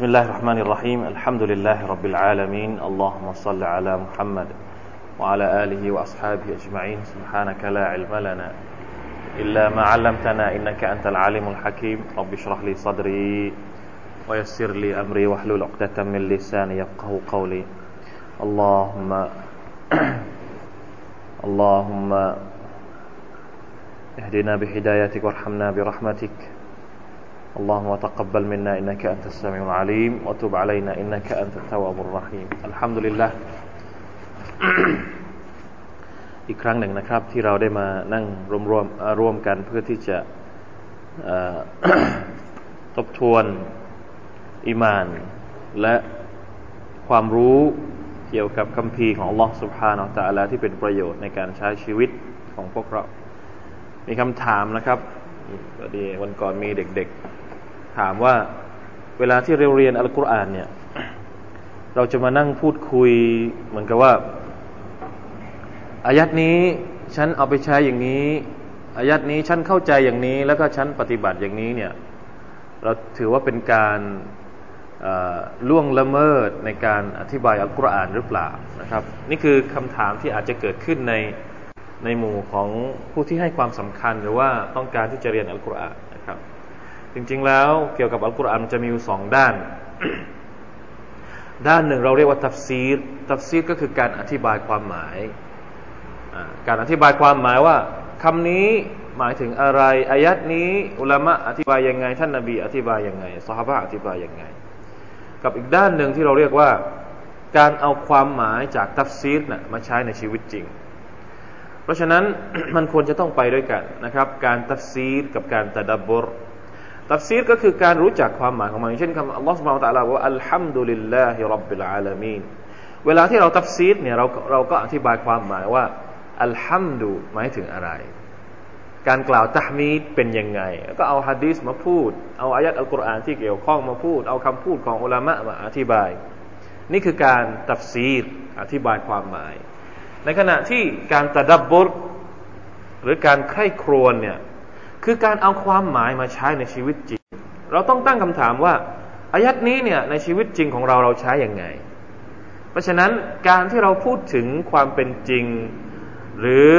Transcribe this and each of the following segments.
بسم الله الرحمن الرحيم. الحمد لله رب العالمين. اللهم صل على محمد وعلى آله وأصحابه أجمعين. سبحانك لا علم لنا إلا ما علمتنا إنك أنت العالم الحكيم. رب اشرح لي صدري ويسر لي أمري واحلل عقدة من لساني يفقه قولي. اللهم اللهم اهدنا بهدايتك وارحمنا برحمتك. اللهم تقبل منا إنك أنت السميع العليم وتب علينا إنك أنت التواب الرحيم الحمد لله อีกครั้งหนึ่งนะครับ ที่เราได้มานั่งรวมรวมร่วมกันเพื่อที่จะทบทวนอิมาน และความรู้เกี่ยวกับคำพีของ Allah سبحانه และ تعالى ที่เป็นประโยชน์ในการใช้ชีวิตของพวกเรา มีคำถามนะครับ พอดีวันก่อนมีเด็กๆ ถามว่าเวลาที่เราเรียนอัลกุรอานเนี่ย เราจะมานั่งพูดคุย เหมือนกับว่าอายัดนี้ฉันเอาไปใช้อย่างนี้อายัดนี้ฉันเข้าใจอย่างนี้ แล้วก็ฉันปฏิบัติอย่างนี้เนี่ย เราถือว่าเป็นการล่วงละเมิดในการอธิบายอัลกุรอานหรือเปล่านะครับ นี่คือคำถามที่อาจจะเกิดขึ้นใน ในหมู่ของผู้ที่ให้ความสำคัญหรือว่าต้องการที่จะเรียนอัลกุรอานนะครับ จริงๆแล้วเกี่ยวกับอัลกุรอานจะมีอยู่สองด้าน ด้านหนึ่งเราเรียกว่าตัฟซีรตัฟซีรก็คือการอธิบายความหมาย การอธิบายความหมายว่าคำนี้หมายถึงอะไรอายัดนี้อุลามะอธิบายยังไง ท่านนาบีอธิบายยังไงสฮาบะอธิบายยังไง กับอีกด้านหนึ่งที่เราเรียกว่า การเอาความหมายจากตัฟซีรนะมาใช้ในชีวิตจริง เพราะฉะนั้นมันควรจะต้องไปด้วยกันนะครับ การตัฟซีรกับการตะดับบุรตัฟซีรก็คือการรู้จักความหมายของมันเช่นคำอัลลอฮฺ سبحانه وتعالى ว่า الحمد لله رب العالمين เวลาที่เราตัฟซีรเนี่ยเราเราก็อธิบายความหมายว่า الحمد หมายถึงอะไร การกล่าวตะห์มีดเป็นยังไง ก็เอาฮะดีษมาพูด เอาอายัดอัลกุรอานที่เกี่ยวข้องมาพูด เอาคำพูดของอุลามะมาอธิบาย นี่คือการตัฟซีรอธิบายความหมาย ในขณะที่การตะดับบรหรือการไข้ครวนเนี่ยคือการเอาความหมายมาใช้ในชีวิตจริง เราต้องตั้งคำถามว่าอายัดนี้เนี่ยในชีวิตจริงของเราเราใช้อย่างไง เพราะฉะนั้นการที่เราพูดถึงความเป็นจริง หรือ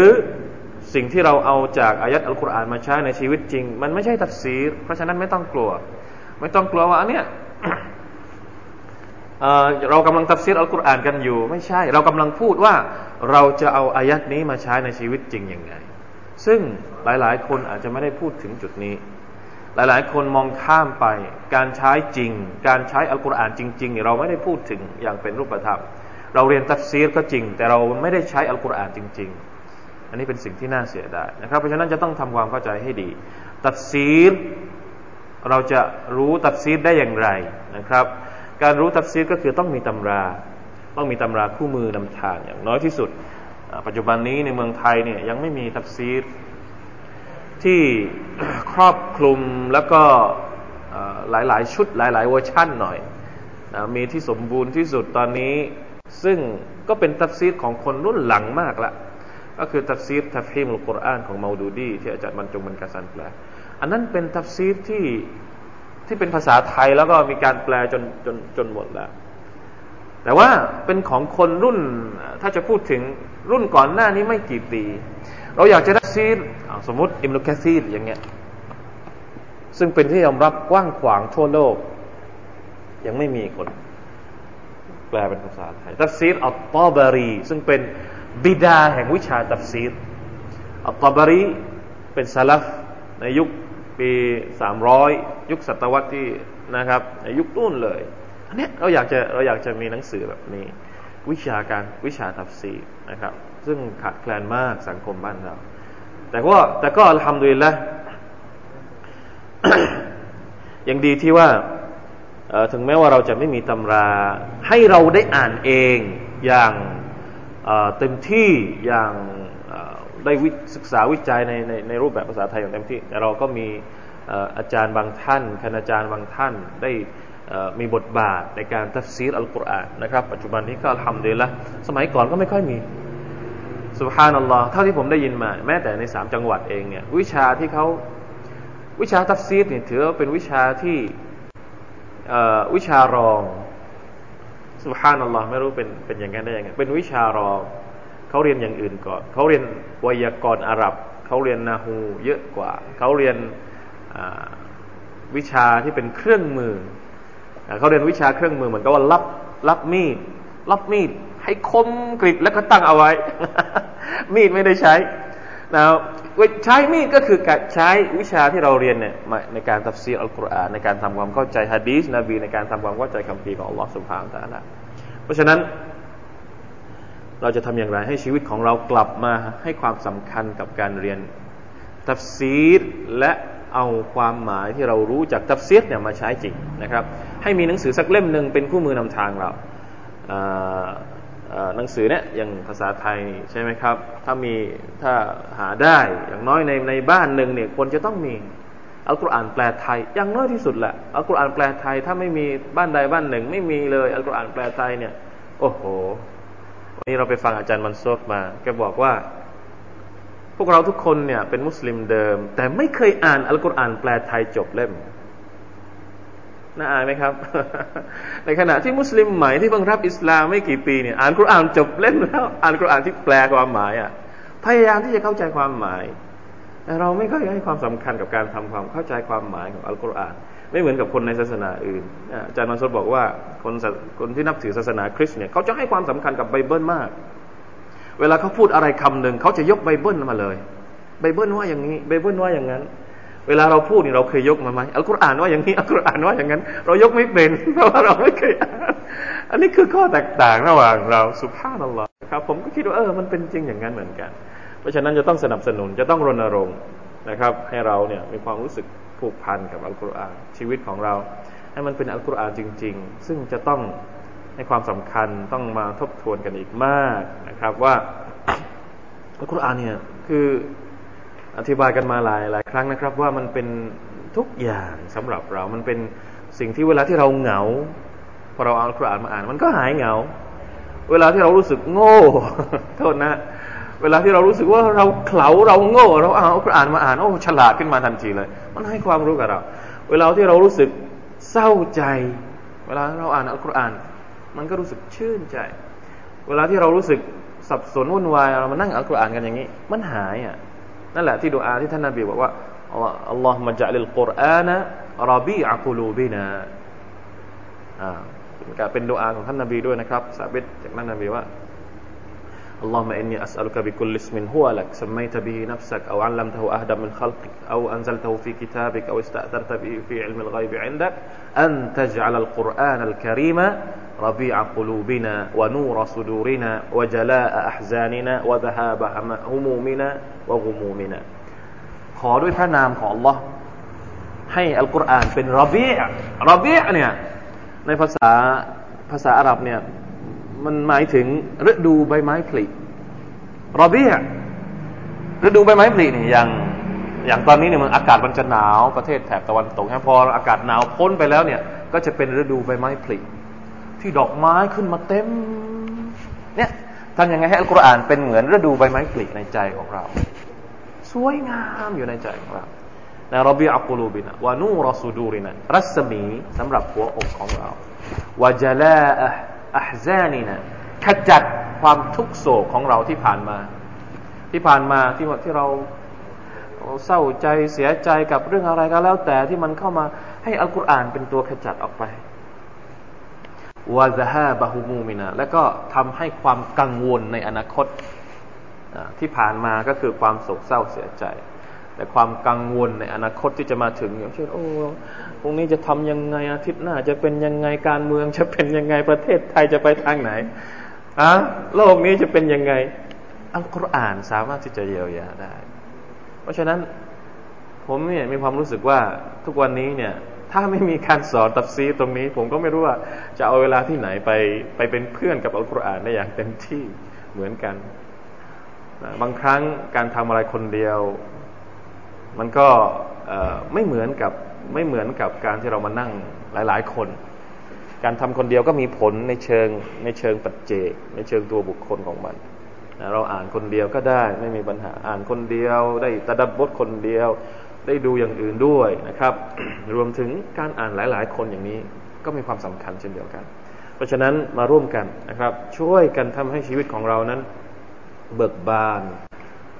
สิ่งที่เราเอาจากอายัดอัลกุรอานมาใช้ในชีวิตจริง มันไม่ใช่ตัดสีเพราะฉะนั้นไม่ต้องกลัว ไม่ต้องกลัวว่าอันเนี้ย เรากำลังตัดซีรอัลกุรอานกันอยู่ ไม่ใช่ เรากำลังพูดว่าเราจะเอาอายัดนี้มาใช้ในชีวิตจริงยังไง ซึ่งหลาย ๆ คนอาจจะไม่ได้พูดถึงจุดนี้ หลาย ๆ คนมองข้ามไป การใช้จริง การใช้อัลกุรอานจริง ๆ เราไม่ได้พูดถึงอย่างเป็นรูปธรรม เราเรียนตัฟซีรก็จริง แต่เราไม่ได้ใช้อัลกุรอานจริง ๆ อันนี้เป็นสิ่งที่น่าเสียดายนะครับ เพราะฉะนั้นจะต้องทำความเข้าใจให้ดี ตัฟซีรเราจะรู้ตัฟซีรได้อย่างไรนะครับ การรู้ตัฟซีรก็คือต้องมีตำรา ต้องมีตำราคู่มือนำทางอย่างน้อยที่สุด ปัจจุบันนี้ในเมืองไทยเนี่ยยังไม่มีตัฟซีรที่ครอบคลุมแล้วก็หลาย ๆ ชุดหลาย ๆ เวอร์ชั่นหน่อยมีที่สมบูรณ์ที่สุดตอนนี้ ซึ่งก็เป็นตัฟซีรของคนรุ่นหลังมากละก็คือตัฟซีรทัฟฮีมุลกุรอานของมาดูดี ที่อาจารย์บรรจงบินกาซันแปลอันนั้นเป็นตัฟซีรที่ ที่เป็นภาษาไทยแล้วก็มีการแปลจนจนจนหมดแล้ว แต่ว่าเป็นของคนรุ่นถ้าจะพูดถึงรุ่นก่อนหน้านี้ไม่กี่ปี เราอยากจะได้ตัฟซีรสมมติอิบนุกะษีรอย่างเงี้ยซึ่งเป็นที่ยอมรับกว้างขวางทั่วโลก ยังไม่มีคน แปลเป็นภาษาไทยตัฟซีรอัลตอบารี ซึ่งเป็นบิดาแห่งวิชาตัฟซีรอัลตอบารีเป็นสลัฟในยุค ปีสามร้อยยุคศตวรรษที่นะครับยุคนู้นเลย อันนี้เราอยากจะเราอยากจะมีหนังสือแบบนี้ วิชาการวิชาตัฟซีนะครับ ซึ่งขาดแคลนมากสังคมบ้านเรา แต่ก็แต่ก็ทำดีแล้วยังดีที่ว่าถึงแม้ว่าเราจะไม่มีตำรา ให้เราได้อ่านเองอย่างเต็มที่อย่าง ได้ศึกษาวิจัยในในในรูปแบบภาษาไทยอย่างเต็มที่ แต่เราก็มีอาจารย์บางท่านคณาจารย์บางท่านได้มีบทบาทในการทัฟซีรอัลกุรอานนะครับปัจจุบันนี้ก็ทำดีละสมัยก่อนก็ไม่ค่อยมีสุบฮานัลลอฮ์เท่าที่ผมได้ยินมา แม้แต่ในสามจังหวัดเองเนี่ยวิชาที่เขาวิชาทัฟซีรเนี่ยถือว่าเป็นวิชาที่วิชารองสุภานัลลอฮ์ไม่รู้เป็นเป็นอย่างนั้นได้ยังไงเป็นวิชารอง เขาเรียนอย่างอื่นก่อนเขาเรียนไวยากรณ์อาหรับเขาเรียนนาฮูเยอะกว่าเขาเรียนวิชาที่เป็นเครื่องมือเขาเรียนวิชาเครื่องมือเหมือนกับว่ารับรับมีดรับมีดให้คมกริบแล้วก็ตั้งเอาไว้ มีดไม่ได้ใช้นะใช้มีดก็คือการใช้วิชาที่เราเรียนเนี่ยในการตัฟซีอัลกุรอานในการทำความเข้าใจฮะดีษนบีในการทำความเข้าใจคำพีของอัลลอฮ์สุบฮานตะละเพราะฉะนั้น เราจะทำอย่างไรให้ชีวิตของเรากลับมาให้ความสำคัญกับการเรียนตัฟซีรและเอาความหมายที่เรารู้จากตัฟซีรเนี่ยมาใช้จริงนะครับ ให้มีหนังสือสักเล่มหนึ่งเป็นคู่มือนำทางเราหนังสือเนี่ยอย่างภาษาไทยใช่ไหมครับ ถ้ามีถ้าหาได้อย่างน้อยในในบ้านหนึ่งเนี่ยควรจะต้องมีอัลกุรอานแปลไทยอย่างน้อยที่สุดแหละอัลกุรอานแปลไทย ถ้าไม่มีบ้านใดบ้านหนึ่ง ไม่มีเลยอัลกุรอานแปลไทยเนี่ยโอ้โห วันนี้เราไปฟังอาจารย์มันโซฟมาแกบอกว่า พวกเราทุกคนเนี่ยเป็นมุสลิมเดิม แต่ไม่เคยอ่านอัลกุรอานแปลไทยจบเล่มน่าอายไหมครับ ในขณะที่มุสลิมใหม่ที่เพิ่งรับอิสลามไม่กี่ปีเนี่ยอ่านคุรอานจบเล่มแล้วอ่านคุรอานที่แปลความหมายอะพยายามที่จะเข้าใจความหมาย แต่เราไม่ค่อยให้ความสำคัญกับการทำความเข้าใจความหมายของอัลกุรอาน ไม่เหมือนกับคนในศาสนาอื่นอาจารย์มันสดบอกว่าคนคนที่นับถือศาสนาคริสต์เนี่ยเขาจะให้ความสำคัญกับไบเบิลมาก เวลาเขาพูดอะไรคำหนึ่งเขาจะยกไบเบิลมาเลยไบเบิลว่าอย่างนี้ไบเบิลว่าอย่างนั้น เวลาเราพูดนี่เราเคยยกมาไหมอัลกุรอานว่าอย่างนี้อัลกุรอานว่าอย่างนั้น เรายกไม่เป็นเพราะว่าเราไม่เคยอ่านอันนี้คือข้อแตกต่างระหว่างเราสุภาพนัลลอฮ์ครับผมก็คิดว่าเออมันเป็นจริงอย่างนั้นเหมือนกัน เพราะฉะนั้นจะต้องสนับสนุนจะต้องรณรงค์นะครับ ให้เราเนี่ยมีความรู้สึก ผูกพันกับอัลกุรอานชีวิตของเราให้มันเป็นอัลกุรอานจริง ๆ ซึ่งจะต้องให้ความสำคัญต้องมาทบทวนกันอีกมากนะครับว่าอัลกุรอานเนี่ยคืออธิบายกันมาหลายหลายครั้งนะครับ ว่ามันเป็นทุกอย่างสำหรับเรา มันเป็นสิ่งที่เวลาที่เราเหงาพอเราเอาคุรอานมาอ่าน มันก็หายเหงา เวลาที่เรารู้สึกโง่โทษนะ เวลาที่เรารู้สึกว่าเราเข่าเราโง่ เราเอาคุรอานมาอ่านโอ้ฉลาดขึ้นมาทันทีเลยมันให้ความรู้กับเรา เวลาที่เรารู้สึกเศร้าใจ เวลาเราอ่านอัลกุรอาน มันก็รู้สึกชื่นใจ เวลาที่เรารู้สึกสับสนวุ่นวายเรามานั่งอัลกุรอานกันอย่างนี้ มันหายอะนั่นแหละที่ดูอาที่ท่านนาบีบอกว่าอัลลอฮฺมะจัลิลกุรอานะรบีอักุลูบินาอ่าเป็นดูอาของท่านนาบีด้วยนะครับสาบิดจากท่านนาบีว่า اللهم إني أسألك بكل اسم هو لك سميت به نفسك أو علمته أهدا من خلقك أو أنزلته في كتابك أو استأثرت به في علم الغيب عندك أن تجعل القرآن الكريم ربيع قلوبنا ونور صدورنا وجلاء أحزاننا وذهاب همومنا وغمومنا ขอด้วยพระนามของ Allah ให้อัลกุรอานเป็นรบีรบีเนี่ยในภาษาภาษาอาหรับเนี่ย มันหมายถึงฤดูใบไม้ผลิรอบีฤดูใบไม้ผลินี่อย่างอย่างตอนนี้เนี่ยมันอากาศมันจะหนาวประเทศแถบตะวันตกนะพออากาศหนาวพ้นไปแล้วเนี่ย ก็จะเป็นฤดูใบไม้ผลิที่ดอกไม้ขึ้นมาเต็ม เนี่ยทำยังไงให้อัลกุรอานเป็นเหมือนฤดูใบไม้ผลิในใจของเรา สวยงามอยู่ในใจของเราในรบีอักุลูบินะวานูรสูดูรินะรัศมีสำหรับหัวอกของเราวาจลา อัฮซานีนะขจัดความทุกโศกของเราที่ผ่านมา ที่ผ่านมาที่ที่เราเศร้าใจเสียใจกับเรื่องอะไรก็แล้ว แต่ที่มันเข้ามาให้อัลกุรอานเป็นตัวขจัดออกไปวาซาฮาบะฮุมูมินาแล้วก็ทำให้ความกังวลในอนาคตที่ผ่านมาก็คือความโศกเศร้าเสียใจ แต่ความกังวลในอนาคตที่จะมาถึงอย่างเช่นโอ้พรุ่งนี้จะทำยังไงอาทิตย์หน้า จะเป็นยังไงการเมืองจะเป็นยังไงประเทศไทยจะไปทางไหนอะโลกนี้จะเป็นยังไง อัลกุรอานสามารถที่จะเยียวยาได้ เพราะฉะนั้นผมเนี่ยมีความรู้สึกว่าทุกวันนี้เนี่ย ถ้าไม่มีการสอนตัฟซีตรงนี้ ผมก็ไม่รู้ว่าจะเอาเวลาที่ไหนไปไปเป็นเพื่อนกับอัลกุรอานได้อย่างเต็มที่เหมือนกันบางครั้งการทำอะไรคนเดียว มันก็ไม่เหมือนกับไม่เหมือนกับการที่เรามานั่งหลาย ๆ คน การทำคนเดียวก็มีผลในเชิงในเชิงปัจเจกในเชิงตัวบุคคลของมันเราอ่านคนเดียวก็ได้ไม่มีปัญหาอ่านคนเดียว ได้ตะดับบทคนเดียว ได้ดูอย่างอื่นด้วยนะครับ รวมถึงการอ่านหลาย ๆ คนอย่างนี้ก็มีความสำคัญเช่นเดียวกัน เพราะฉะนั้นมาร่วมกันนะครับ ช่วยกันทำให้ชีวิตของเรานั้น เบิกบาน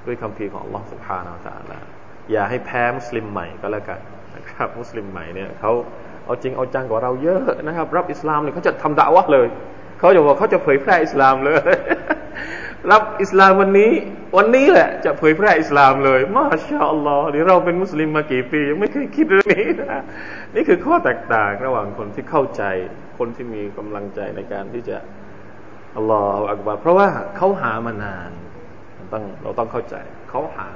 ด้วยคำพีของอัลลอฮฺสุบฮานาอัลลอ อย่าให้แพ้มุสลิมใหม่ก็แล้วกันนะครับ มุสลิมใหม่เนี่ยเขาเอาจริงเอาจังกว่าเราเยอะนะครับ รับอิสลามเนี่ยเขาจะทำด่าวะเลยเขาจะบอกเขาจะเผยแพร่อิสลามเลย รับอิสลามวันนี้วันนี้แหละจะเผยแพร่อิสลามเลยมาชาอัลลอฮ์เดี๋ยวเราเป็นมุสลิมมากี่ปี ยังไม่เคยคิดเรื่องนี้นะนี่คือข้อแตกต่างระหว่างคนที่เข้าใจ คนที่มีกำลังใจในการที่จะอัลลอฮฺอักบารเพราะว่าเขาหามานานต้องเราต้องเข้าใจเขาหา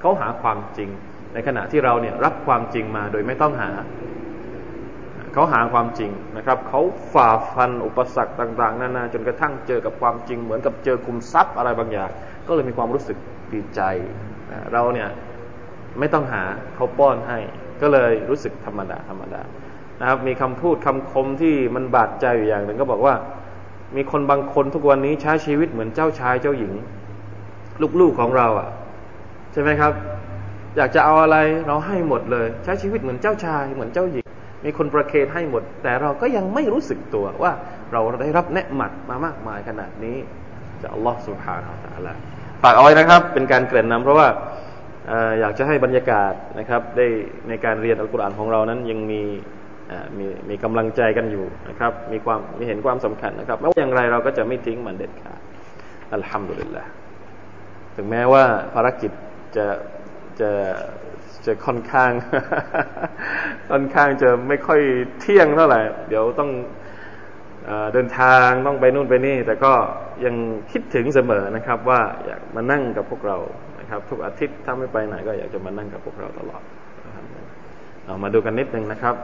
เขาหาความจริง ในขณะที่เราเนี่ยรับความจริงมาโดยไม่ต้องหา เขาหาความจริงนะครับ เขาฝ่าฟันอุปสรรคต่าง ๆนานาจนกระทั่งเจอกับความจริง เหมือนกับเจอคุมทรัพย์อะไรบางอย่าง ก็เลยมีความรู้สึกดีใจ เราเนี่ยไม่ต้องหาเขาป้อนให้ ก็เลยรู้สึกธรรมดาธรรมดานะครับมีคำพูดคำคมที่มันบาดใจอยู่อย่างหนึ่งก็บอกว่า มีคนบางคนทุกวันนี้ใช้ชีวิตเหมือนเจ้าชายเจ้าหญิง ลูกๆของเราอะ ใช่ไหมครับ อยากจะเอาอะไรเราให้หมดเลย ใช้ชีวิตเหมือนเจ้าชายเหมือนเจ้าหญิง มีคนประเคนให้หมด แต่เราก็ยังไม่รู้สึกตัวว่าเราได้รับเนืหมัดมามากมายขนาดนี้จากอัลลอฮฺสุบฮานาอัลลอฮฺฝากเอาไว้นะครับ เป็นการเกริ่นนำเพราะว่าอยากจะให้บรรยากาศนะครับได้ในการเรียนอัลกุรอานของเรานั้นยังมีมีมีกำลังใจกันอยู่นะครับ มีความมีเห็นความสำคัญนะครับไม่ว่าอย่างไรเราก็จะไม่ทิ้งมันเด็ดขาดอัลฮัมดุลิลละถึงแม้ว่าภารกิจ จะจะจะค่อนข้าง ค่อนข้างจะไม่ค่อยเที่ยงเท่าไหร่ เดี๋ยวต้องเดินทางต้องไปนู่นไปนี่ แต่ก็ยังคิดถึงเสมอนะครับ ว่าอยากมานั่งกับพวกเรานะครับ ทุกอาทิตย์ถ้าไม่ไปไหนก็อยากจะมานั่งกับพวกเราตลอดเอามาดูกันนิดนึงนะครับ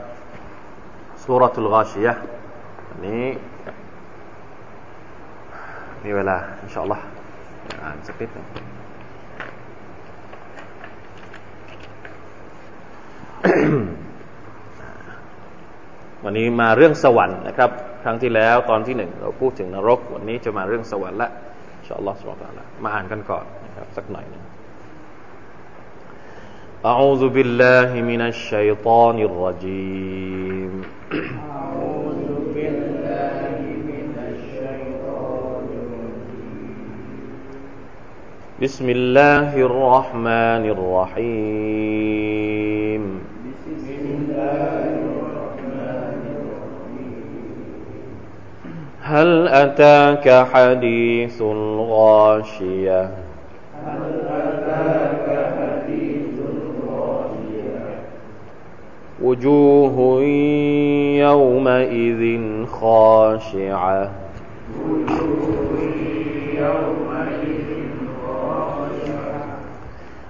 สุรทูลกาชียะอันนี้ มีเวลา อินชาอัลลอฮ์อ่านสักนิดหนึ่ง วันนี้มาเรื่องสวรรค์นะครับ ครั้งที่แล้วตอนที่หนึ่งเราพูดถึงนรก วันนี้จะมาเรื่องสวรรค์ละชอัลลอฮฺสุบฮานะมาอ่านกันก่อนนะครับสักหน่อยนึง أعوذ بالله من الشيطان الرجيم أعوذ بالله من الشيطان الرجيم بسم الله الرحمن الرحيم هل أتاك حديث الغاشية؟ هل أتاك حديث الغاشية وجوه يومئذ خاشعة.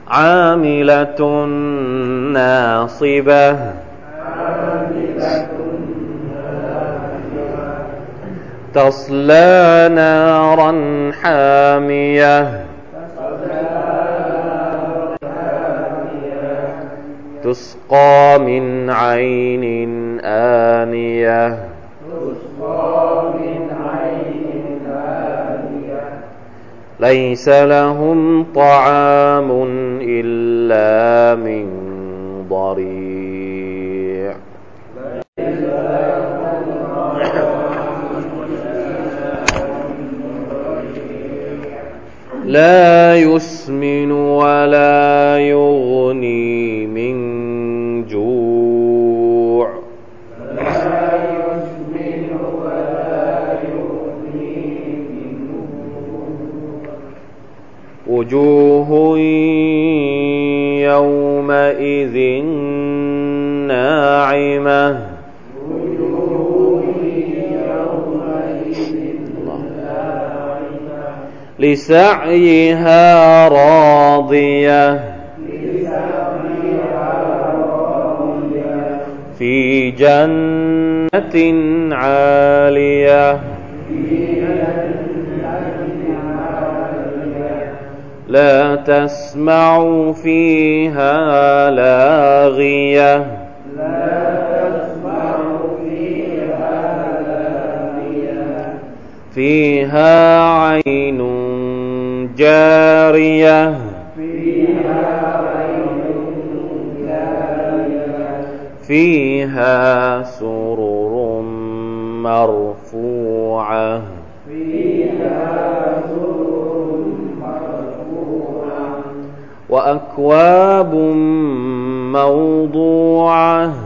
عاملة ناصبة. عاملة تصلى نارا حامية. تسقى من عين آنية. ليس لهم طعام إلا من ضريع. لا يسمن ولا يغني من جوع. لا يغني من جوع وجوه لسعيها راضية. في جنة عالية. لا تسمع فيها لاغية. فيها عين جارية. فيها سرر مرفوعة. فيها سرر مرفوعة وأكواب موضوعة.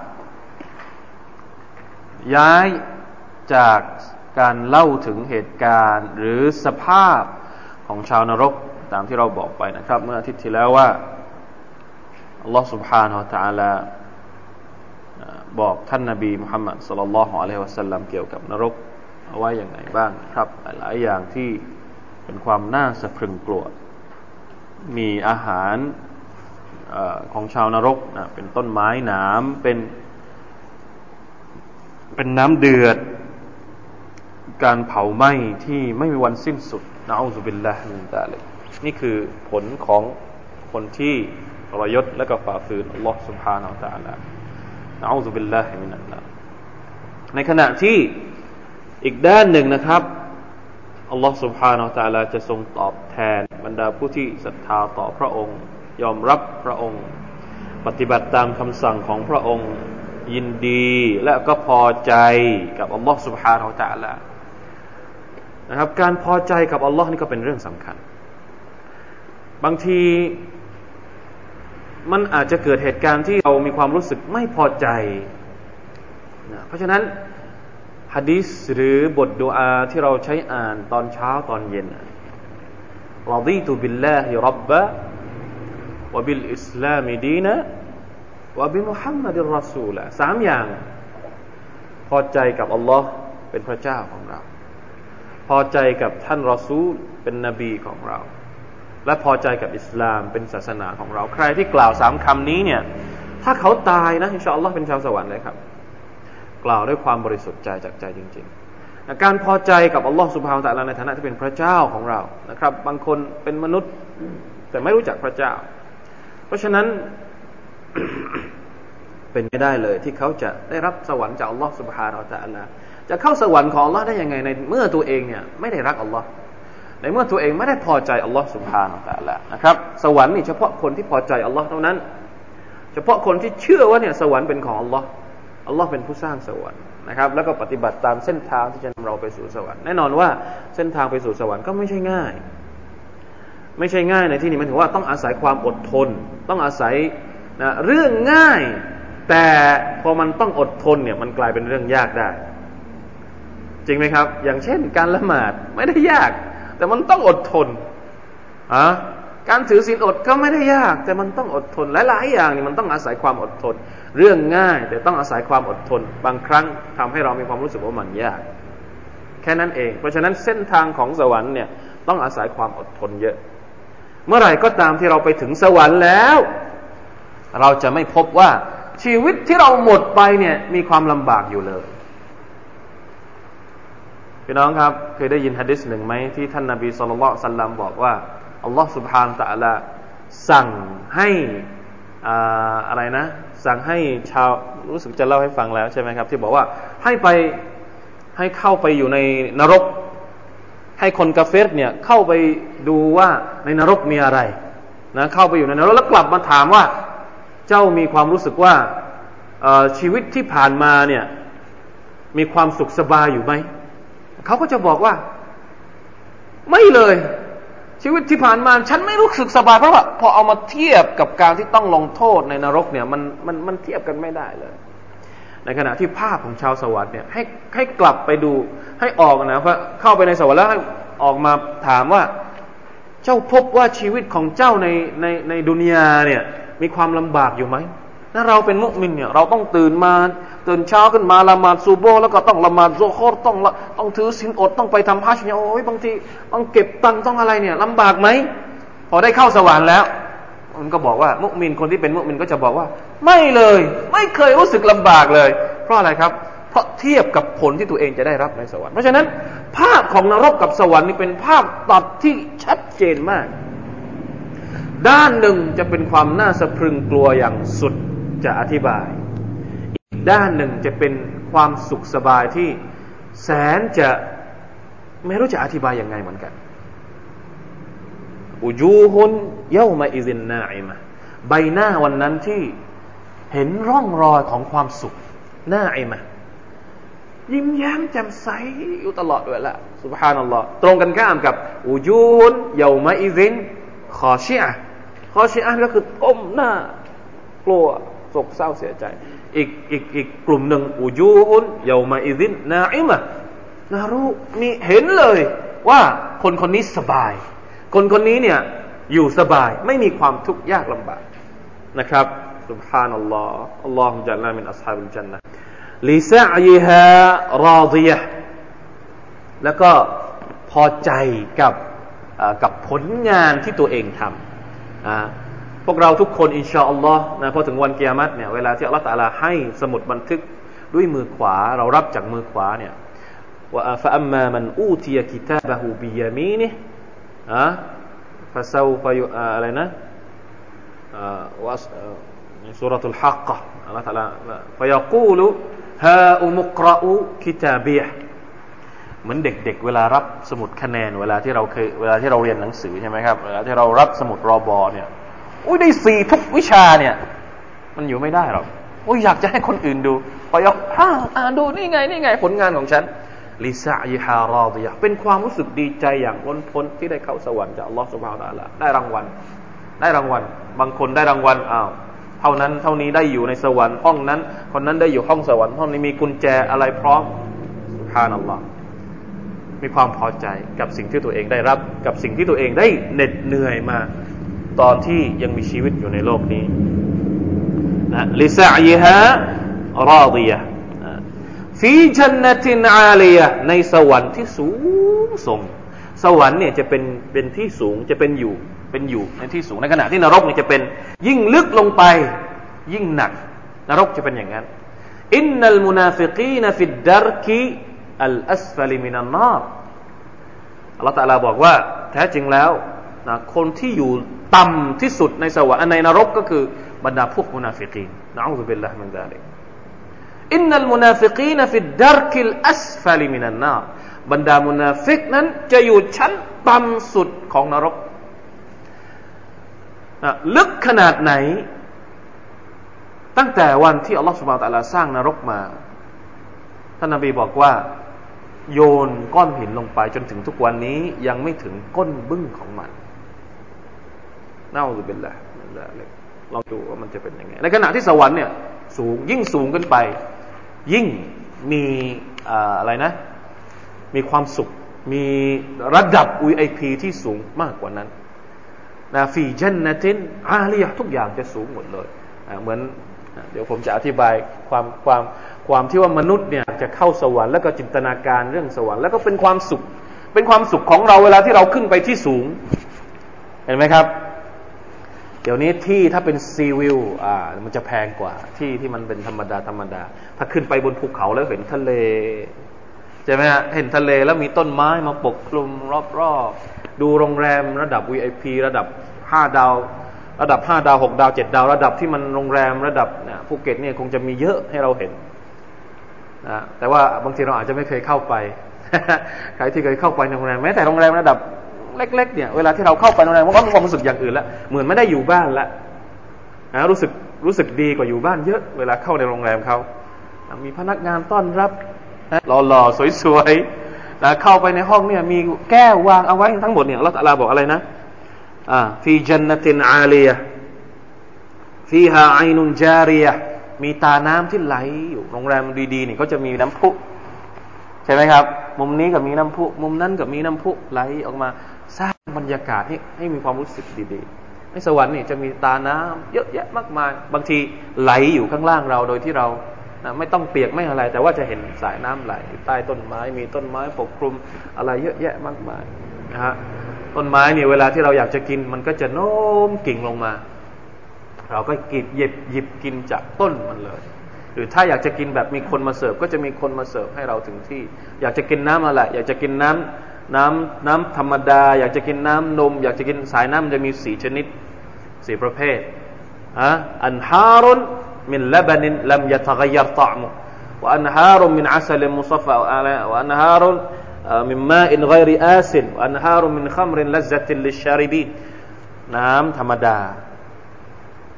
ย้ายจากการเล่าถึงเหตุการณ์ หรือสภาพของชาวนรกตามที่เราบอกไปนะครับ เมื่ออาทิตย์ที่แล้วว่าอัลลอฮ์ سبحانه และ تعالى บอกท่านนาบีมุฮัมมัดสุลลัลลอฮุอะลัยฮิวะสัลลัมเกี่ยวกับนรกเอาไว้อย่างไรบ้างครับ หลายอย่างที่เป็นความน่าสะพรึงกลัว มีอาหารอของชาวนรกนะเป็นต้นไม้หนามเป็น เป็นน้ำเดือด การเผาไหม้ที่ไม่มีวันสิ้นสุดนะอูซุบิลละมินตาเลยนี่คือผลของคนที่รยศและก็ฝ่าฝืนอัลลอฮ์สุบฮานาอัลตาลานะอูซุบิลละมินลาในขณะที่อีกด้านหนึ่งนะครับอัลลอฮ์สุบฮานาอัลตาลาจะทรงตอบแทนบรรดาผู้ที่ศรัทธาต่อพระองค์ ยอมรับพระองค์ ปฏิบัติตามคำสั่งของพระองค์ ยินดีและก็พอใจกับอัลลอฮ์ سبحانه และ تعالى นะครับ การพอใจกับอัลลอฮ์นี่ก็เป็นเรื่องสำคัญบางทีมันอาจจะเกิดเหตุการณ์ที่เรามีความรู้สึกไม่พอใจนะเพราะฉะนั้นฮะดิษหรือบทดูอาที่เราใช้อ่านตอนเช้าตอนเย็นรดีตุบิลลาฮิรับบะวบิลอิสลามดีนะ วะบิมุฮัมมัดรัสูละสามอย่าง พอใจกับอัลลอฮ์เป็นพระเจ้าของเรา พอใจกับท่านรอซูลเป็นนบีของเรา และพอใจกับอิสลามเป็นศาสนาของเรา ใครที่กล่าวสามคำนี้เนี่ย ถ้าเขาตายนะอินชาอัลลอฮ์เป็นชาวสวรรค์เลยครับ กล่าวด้วยความบริสุทธิ์ใจจากใจจริง ๆการพอใจกับอัลลอฮ์สุบฮาวตะลาในฐานะที่เป็นพระเจ้าของเรานะครับ บางคนเป็นมนุษย์แต่ไม่รู้จักพระเจ้า เพราะฉะนั้น เป็นไม่ได้เลย ที่เขาจะได้รับสวรรค์จากอัลลอฮ์สุบฮานาอัลลอฮ์จะเข้าสวรรค์ของอัลลอฮ์ได้ยังไงในเมื่อตัวเองเนี่ยไม่ได้รักอัลลอฮ์ในเมื่อตัวเองไม่ได้พอใจอัลลอฮ์สุบฮานาอัลลอฮ์นะครับ สวรรค์นี่เฉพาะคนที่พอใจอัลลอฮ์เท่านั้น เฉพาะคนที่เชื่อว่าเนี่ยสวรรค์เป็นของอัลลอฮ์อัลลอฮ์เป็นผู้สร้างสวรรค์นะครับ แล้วก็ปฏิบัติตามเส้นทางที่จะนำเราไปสู่สวรรค์แน่นอนว่าเส้นทางไปสู่สวรรค์ก็ไม่ใช่ง่าย ไม่ใช่ง่ายในที่นี้มันถือว่าต้องอาศัยความอดทน ต้องอาศัย นะเรื่องง่าย แต่พอมันต้องอดทนเนี่ย มันกลายเป็นเรื่องยากได้ จริงไหมครับ อย่างเช่น การละหมาดไม่ได้ยาก แต่มันต้องอดทนอะการถือศีลอดก็ไม่ได้ยาก แต่มันต้องอดทนหลายๆอย่างนี่มันต้องอาศัยความอดทน เรื่องง่าย แต่ต้องอาศัยความอดทน บางครั้งทำให้เรามีความรู้สึกว่ามันยาก แค่นั้นเอง เพราะฉะนั้นเส้นทางของสวรรค์เนี่ยต้องอาศัยความอดทนเยอะ เมื่อไหร่ก็ตามที่เราไปถึงสวรรค์แล้ว เราจะไม่พบว่าชีวิตที่เราหมดไปเนี่ย มีความลำบากอยู่เลยพี่น้องครับ เคยได้ยินฮะดิษหนึ่งไหมที่ท่านนาบีสุลต่านสัลลัมบอกว่าอัลลอฮฺสุบฮานตะละสั่งให้ออะไรนะ สั่งให้ชาวรู้สึกจะเล่าให้ฟังแล้วใช่ไหมครับ ที่บอกว่าให้ไปให้เข้าไปอยู่ในนรก ให้คนกาเฟสเนี่ยเข้าไปดูว่าในนรกมีอะไรนะเข้าไปอยู่ในนรกแล้วกลับมาถามว่า เจ้ามีความรู้สึกว่าชีวิตที่ผ่านมาเนี่ยมีความสุขสบายอยู่ไหม เขาก็จะบอกว่า ไม่เลย ชีวิตที่ผ่านมา ฉันไม่รู้สึกสบายเพราะว่าพอเอามาเทียบกับการที่ต้องลงโทษในนรกเนี่ยมันมันมันเทียบกันไม่ได้เลย ในขณะที่ภาพของชาวสวรรค์เนี่ยให้ให้กลับไปดูให้ออกนะเพราะเข้าไปในสวรรค์แล้วให้ออกมาถามว่า เจ้าพบว่าชีวิตของเจ้าในในในดุนยาเนี่ย มีความลำบากอยู่ไหมถ้าเราเป็นมุสลิมเนี่ยเราต้องตื่นมาตื่นเช้าขึ้นมาละหมาดซูโบแล้วก็ต้องละหมาดโซโครต้องต้องถือศีลอดต้องไปทำฮัจญ์เนี่ยโอ้ยบางทีต้องเก็บตังค์ต้องอะไรเนี่ยลำบากไหมพอได้เข้าสวรรค์แล้วมันก็บอกว่ามุมินคนที่เป็นมุมินก็จะบอกว่า ไม่เลย ไม่เคยรู้สึกลำบากเลย เพราะอะไรครับ เพราะเทียบกับผลที่ตัวเองจะได้รับในสวรรค์เพราะฉะนั้น ภาพของนรกกับสวรรค์นี่เป็นภาพตัดที่ชัดเจนมาก ด้านหนึ่งจะเป็นความน่าสะพรึงกลัวอย่างสุดจะอธิบาย อีกด้านหนึ่งจะเป็นความสุขสบายที่แสนจะไม่รู้จะอธิบายยังไงเหมือนกัน อุจูฮุนเย้ามาอิซินนาอิมะใบหน้าวันนั้นที่เห็นร่องรอยของความสุขหน้าอิมะยิ้มแย้มแจ่มใสอยู่ตลอดเวลาสุบฮานัลลอฮ์ตรงกันข้ามกับอุจูฮุนเย้ามาอิซินขอชีอะ ขอชีอะก็คือก้มหน้ากลัวโศกเศร้าเสียใจ อีกอีกอีกกลุ่มหนึ่งอุจูฮุนเย้ามาอิซินนาอิมะนารู้มีเห็นเลยว่าคนคนนี้สบายคนคนนี้เนี่ยอยู่สบายไม่มีความทุกข์ยากลำบากนะครับ سبحان الله اللهم جعلنا من أصحاب الجنة لسعيها راضية แล้วก็พอใจกับกับผลงานที่ตัวเองทำ นะพวกเราทุกคนอินชาอัลลอฮ์นะพอถึงวันเกียรติเนี่ยเวลาที่อัลลอฮฺตาลาให้สมุดบันทึกด้วยมือขวาเรารับจากมือขวาเนี่ยว่าฟะอัมมามันอูตียกิตาบะฮูบิยามีนี่อะฟะซาวฟะยุอะไรนะว่าสุรทูลฮักกะอัลลอฮฺตาลาฟะยากูลฮาอุมุกรอูกิตาบียะ เหมือนเด็กๆเวลารับสมุดคะแนน เวลาที่เราเคยเวลาที่เราเรียนหนังสือใช่ไหมครับเวลาที่เรารับสมุดรอบอเนี่ยอุ้ยได้สี่ทุกวิชาเนี่ย มันอยู่ไม่ได้หรอกอุ้ยอยากจะให้คนอื่นดูพอยกอ่านดูนี่ไงนี่ไงผลงานของฉันลิซาอิฮารอดียเป็นความรู้สึกดีใจอย่างล้นพ้นที่ได้เข้าสวรรค์จากอัลลอฮฺสุบฮาวตะละได้รางวัล ได้รางวัล บางคนได้รางวัลอ้าวเท่านั้นเท่านี้ได้อยู่ในสวรรค์ห้องนั้น คนนั้นได้อยู่ห้องสวรรค์ห้องนี้มีกุญแจอะไรพร้อมสุภานัลลอฮ์ มีความพอใจกับสิ่งที่ตัวเองได้รับ กับสิ่งที่ตัวเองได้เหน็ดเหนื่อยมา ตอนที่ยังมีชีวิตอยู่ในโลกนี้นะลิซาอิฮะรอดียะฟีจันนตินอาลียในสวรรค์ที่สูงส่ง สวรรค์เนี่ยจะเป็นเป็นที่สูงจะเป็นอยู่เป็นอยู่ในที่สูงในขณะที่นรกเนี่ยจะเป็นยิ่งลึกลงไปยิ่งหนัก นรกจะเป็นอย่างนั้นอินนัลมุนาฟิกีนฟิดดาร์กี อัลอัสฟลิมินันนารอัลลอฮฺตะลาบอกว่า แท้จริงแล้วนะคนที่อยู่ต่ำที่สุดในสวรรค์ในนรกก็คือบรรดาพวกมุนาฟิกีนنعوذ بالله من ذلك إن المنافقين في الدرك الأسفل من النارบรรดามุนาฟิกนั้นจะอยู่ชั้นต่ำสุดของนรกลึกขนาดไหน ตั้งแต่วันที่อัลลอฮฺสุบานตะลาสร้างนรกมาท่านนบีบอกว่า โยนก้อนหินลงไปจนถึงทุกวันนี้ยังไม่ถึงก้นบึ้งของมันน่าจะเป็นแหละเราดูว่ามันจะเป็นยังไง ในขณะที่สวรรค์เนี่ย สูงยิ่งสูงขึ้นไป ยิ่งมีอะไรนะ มีความสุข มีระดับ VIP ที่สูงมากกว่านั้นนะฟีจันนตินอาลียทุกอย่างจะสูงหมดเลย เหมือนเดี๋ยวผมจะอธิบายความความ ความที่ว่ามนุษย์เนี่ยจะเข้าสวรรค์แล้วก็จินตนาการเรื่องสวรรค์แล้วก็เป็นความสุข เป็นความสุขของเราเวลาที่เราขึ้นไปที่สูง เห็นไหมครับ เดี๋ยวนี้ที่ถ้าเป็นซีวิวอ่ามันจะแพงกว่าที่ที่มันเป็นธรรมดาธรรมดา ถ้าขึ้นไปบนภูเขาแล้วเห็นทะเลใช่ไหมฮะเห็นทะเลแล้วมีต้นไม้มาปกคลุมรอบๆดูโรงแรมระดับ VIP ระดับห้าดาวระดับห้าดาวหกดาวเจ็ดดาว ระดับที่มันโรงแรมระดับเนี่ยภูเก็ตเนี่ยคงจะมีเยอะให้เราเห็น นะแต่ว่าบางทีเราอาจจะไม่เคยเข้าไปใครที่เคยเข้าไปในโรงแรมแม้แต่โรงแรมระดับเล็กๆเนี่ยเวลาที่เราเข้าไปโรงแรมมันก็มีความรู้สึกอย่างอื่นละเหมือนไม่ได้อยู่บ้านละนะรู้สึกรู้สึกดีกว่าอยู่บ้านเยอะเวลาเข้าในโรงแรมเขามีพนักงานต้อนรับหล่อๆสวยๆนะเข้าไปในห้องเนี่ยมีแก้ววางเอาไว้ทั้งหมดเนี่ยเราตะลาบอกอะไรนะอ่าฟีจันนตินอาลียฟีฮาไอนุนจารีย มีตาน้ำที่ไหลอยู่โรงแรมดีๆนี่เขาจะมีน้ำพุใช่ไหมครับ มุมนี้ก็มีน้ำพุ มุมนั้นก็มีน้ำพุไหลออกมาสร้างบรรยากาศให้ให้มีความรู้สึกดีๆในสวรรค์นี่จะมีตาน้ำเยอะแยะมากมาย บางทีไหลอยู่ข้างล่างเราโดยที่เรานะไม่ต้องเปียกไม่อะไร แต่ว่าจะเห็นสายน้ำไหลใต้ต้นไม้ มีต้นไม้ปกคลุมอะไรเยอะแยะมากมายนะฮะต้นไม้เนี่ยเวลาที่เราอยากจะกินมันก็จะโน้มกิ่งลงมา เราก็กินหยิบหยิบกินจากต้นมันเลย หรือถ้าอยากจะกินแบบมีคนมาเสิร์ฟก็จะมีคนมาเสิร์ฟให้เราถึงที่ อยากจะกินน้ำอะไร อยากจะกินน้ำน้ำน้ำธรรมดา อยากจะกินน้ำนม อยากจะกินสายน้ำจะมีสีชนิดสีประเภทอะอันฮารุนมินละบันินลัมยะตะกยัรตะมุ وأنهار من عسل مصفى وأنهار من ماء غير آس وأنهار من خمر لذة للشاربين น้ำธรรมดา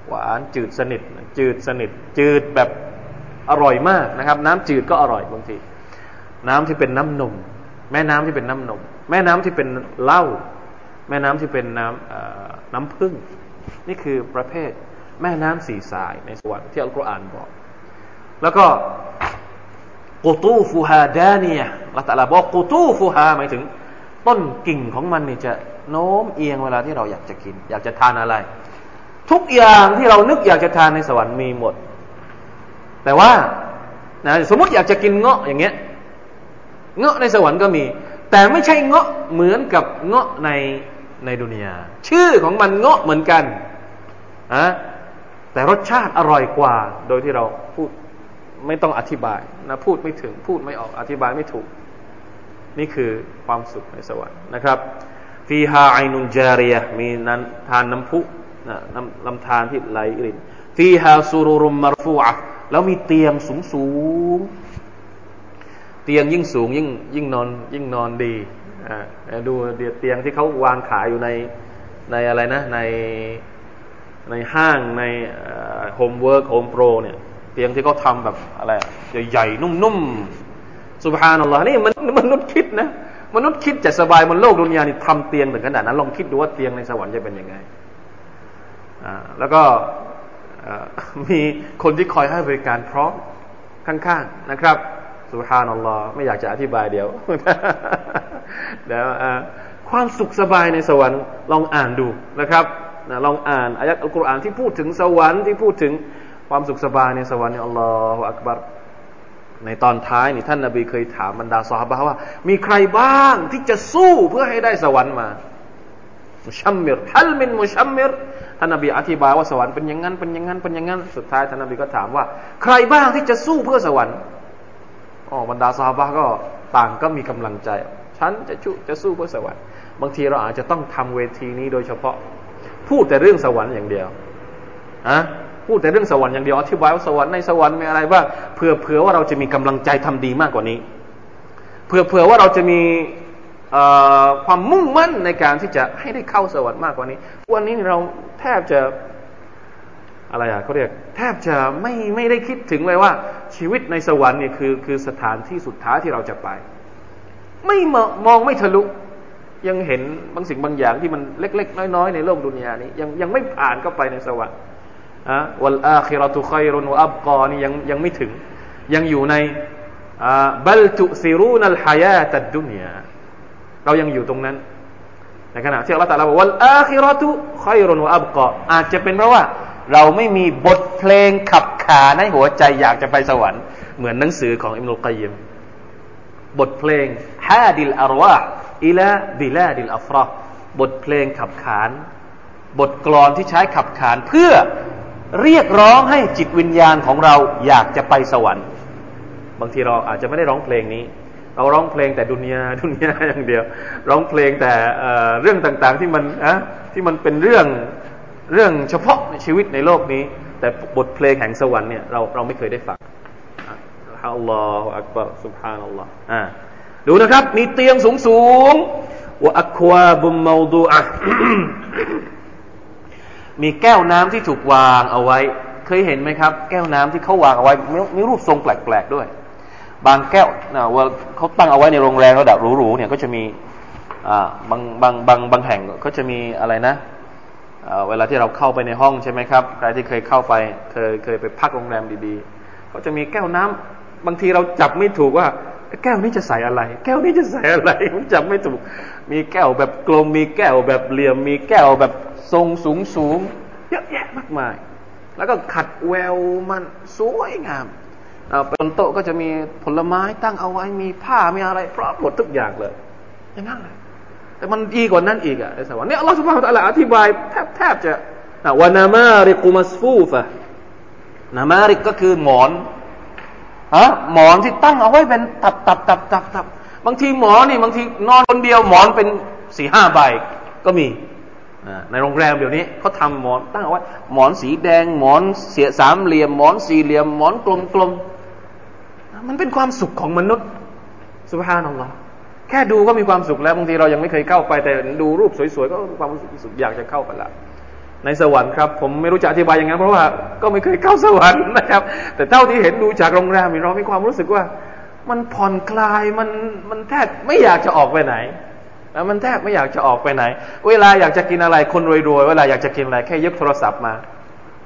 หวานจืดสนิท จืดสนิท จืดแบบอร่อยมากนะครับ น้ำจืดก็อร่อยบางทีน้ำที่เป็นน้ำนม แม่น้ำที่เป็นน้ำนม แม่น้ำที่เป็นเหล้าแม่น้ำที่เป็นน้ำน้ำพึ่งนี่คือประเภทแม่น้ำสีสายในสวรรค์ที่อัลกุรอานบอก แล้วก็กูตูฟูฮาดานียละตะลาบอกกูตูฟูฮาหมายถึง ต้นกิ่งของมันนี่จะโน้มเอียงเวลาที่เราอยากจะกิน อยากจะทานอะไร ทุกอย่างที่เรานึกอยากจะทานในสวรรค์มีหมด แต่ว่านะสมมติอยากจะกินเงาะอย่างเงี้ย เงาะในสวรรค์ก็มี แต่ไม่ใช่เงาะเหมือนกับเงาะในในดุนยา ชื่อของมันเงาะเหมือนกันอะแต่รสชาติอร่อยกว่า โดยที่เราพูดไม่ต้องอธิบายนะพูดไม่ถึงพูดไม่ออกอธิบายไม่ถูก นี่คือความสุขในสวรรค์นะครับفيها عين جارية มีนั้นทานน้ำพุ ลำธารที่ไหลรินفيها سرر مرفوعة แล้วมีเตียงสูงสูงเตียงยิ่งสูงยิ่งยิ่งนอนยิ่งนอนดีดูเตียงที่เขาวางขายอยู่ในในอะไรนะ ในในห้างในโฮมเวิร์คโฮมโปรเนี่ย เตียงที่เขาทาแบบอะไรใหญ่ๆนุ่มๆสุภานัลลอฮ์นี่มันมนุษย์คิดนะมนุษย์คิดจะสบายบนโลกดุนยานี่ทำเตียงถึงขนาดนั้นลองคิดดูว่าเตียงในสวรรค์จะเป็นยังไง แล้วก็มีคนที่คอยให้บริการพร้อมข้างๆนะครับสุภานัลลอฮ์ไม่อยากจะอธิบายเดียวเดี๋ยวความสุขสบายในสวรรค์ลองอ่านดูนะครับลองอ่านอายัดอัลกุรอานที่พูดถึงสวรรค์ที่พูดถึงความสุขสบายในสวรรค์อัลลอฮฺอักบัรในตอนท้ายนี่ท่านนาบีเคยถามบรรดาสหายว่า มีใครบ้างที่จะสู้เพื่อให้ได้สวรรค์มามุชัมมิรฮัลมินมุชัมมิร ท่านนบีอธิบายว่าสวรรค์เป็นอย่างนั้นเป็นอย่างนั้นเป็นอย่างนั้นสุดท้ายท่านนบีก็ถามว่า ใครบ้างที่จะสู้เพื่อสวรรค์อ๋อบรรดาสหายก็ต่างก็มีกำลังใจ ฉันจะชุจะสู้เพื่อสวรรค์บางทีเราอาจจะต้องทำเวทีนี้โดยเฉพาะ พูดแต่เรื่องสวรรค์อย่างเดียวอะพูดแต่เรื่องสวรรค์อย่างเดียวอธิบายว่าสวรรค์ในสวรรค์มีอะไรบ้างเผื่อเผื่อว่าเราจะมีกำลังใจทำดีมากกว่านี้เผื่อเผื่อว่าเราจะมี ความมุ่งมั่นในการที่จะให้ได้เข้าสวรรค์มากกว่านี้ วันนี้เราแทบจะอะไรอะเขาเรียกแทบจะไม่ไม่ได้คิดถึงเลยว่า ชีวิตในสวรรค์เนี่ยคือคือสถานที่สุดท้ายที่เราจะไป ไม่มองไม่ทะลุยังเห็นบางสิ่งบางอย่างที่มันเล็ก ๆ น้อยๆในโลกดุนยานี้ยังยังไม่ผ่านเข้าไปในสวรรค์อะวัลอาคิรตุขัยรุนอับกอนี่ยังยังไม่ถึง ยังอยู่ในบัลตุซิรูนัลฮายาตัดดุนยา เรายังอยู่ตรงนั้นในขณะที่อัลลอฮฺตรัสว่าวัลอาคิรตุขัยรุนวอับกออาจจะเป็นเพราะว่า เราไม่มีบทเพลงขับขาในหัวใจอยากจะไปสวรรค์เหมือนหนังสือของอิบนุลก็อยยิมบทเพลง حادي الأرواح إلى بلاد الأفراح บทเพลงขับขาน บทกลอนที่ใช้ขับขานเพื่อเรียกร้องให้จิตวิญญาณของเราอยากจะไปสวรรค์ บางทีเราอาจจะไม่ได้ร้องเพลงนี้ เราร้องเพลงแต่ดุนยาดุนยาอย่างเดียว ร้องเพลงแต่เรื่องต่างๆที่มันอะที่มันเป็นเรื่องเรื่องเฉพาะในชีวิตในโลกนี้ แต่บทเพลงแห่งสวรรค์เนี่ยเราเราไม่เคยได้ฟังอัลลอฮฺอักบารสุบฮานัลลอฮ์อ่าดูนะครับ มีเตียงสูงสูงวะอัควาบุมมาดูอะมีแก้วน้ำที่ถูกวางเอาไว้ เคยเห็นไหมครับ แก้วน้ำที่เขาวางเอาไว้มีรูปทรงแปลกๆด้วย บางแก้วนะว่าเขาตั้งเอาไว้ในโรงแรมระดับหรูๆเนี่ยก็จะมีบางบางบางบางแห่งก็จะมีอะไรนะเวลาที่เราเข้าไปในห้องใช่ไหมครับใครที่เคยเข้าไปเคยเคยไปพักโรงแรมดีๆ ก็จะมีแก้วน้ำบางทีเราจับไม่ถูกว่า แก้วนี้จะใส่อะไร แก้วนี้จะใส่อะไรมันจับไม่ถูก มีแก้วแบบกลมมีแก้วแบบเหลี่ยม มีแก้วแบบทรงสูงสูงเยอะแยะมากมาย แล้วก็ขัดแววมันสวยงาม บนโต๊ะก็จะมีผลไม้ตั้งเอาไว้มีผ้ามีอะไรพร้อมหมดทุกอย่างเลยอย่างนั้นเลยแต่มันดีกว่านั้นอีกอะไอ้สวรรค์เนี่ยอัลลอฮฺสุบฮานตะลาอธิบายแทบแทบจะวานามาริกุมัสฟูฟะนามาริกก็คือหมอนฮะหมอนที่ตั้งเอาไว้เป็นตับตับตับตับตับบางทีหมอนนี่บางทีนอนคนเดียวหมอนเป็นสี่ห้าใบก็มีในโรงแรมเดี๋ยวนี้เขาทำหมอนตั้งเอาไว้หมอนสีแดงหมอนเสียสามเหลี่ยมหมอนสี่เหลี่ยมหมอนกลมกล มันเป็นความสุขของมนุษย์สุภาพนัลลอฮ์แค่ดูก็มีความสุขแล้วบางทีเรายังไม่เคยเข้าไปแต่ดูรูปสวยๆก็ความรู้สึกอยากจะเข้าไปละในสวรรค์ครับผมไม่รู้จะอธิบายยังไงเพราะว่าก็ไม่เคยเข้าสวรรค์นะครับ แต่เท่าที่เห็นดูจากโรงแรมเรามีความรู้สึกว่า มันผ่อนคลายมันมันแทบไม่อยากจะออกไปไหนแล้วมันแทบไม่อยากจะออกไปไหน เวลาอยากจะกินอะไรคนรวยๆเวลาอยากจะกินอะไรแค่ยกโทรศัพท์มา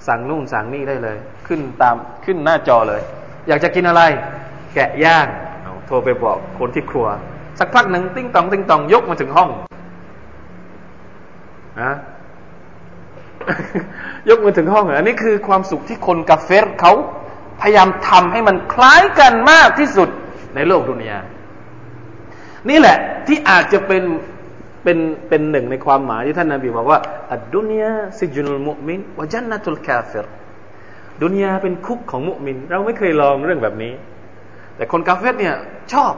สั่งนู่นสั่งนี่ได้เลย ขึ้นตามขึ้นหน้าจอเลย อยากจะกินอะไร แกะย่างโทรไปบอกคนที่ครัว สักพักหนึ่งติ้งตองติ้งตองยกมาถึงห้องนะยกมาถึงห้องอันนี้คือความสุขที่คนกาเฟรเขาพยายามทำให้มันคล้ายกันมากที่สุดในโลกดุนยา นี่แหละที่อาจจะเป็นเป็นเป็นหนึ่งในความหมายที่ท่านนาบีบอกว่าอัดดุนยาซิจุนุลมุมินวะจันนตุลกาเฟรดุนยาเป็นคุกของมุมิน เราไม่เคยลองเรื่องแบบนี้ แต่คนกาเฟรเนี่ย ชอบ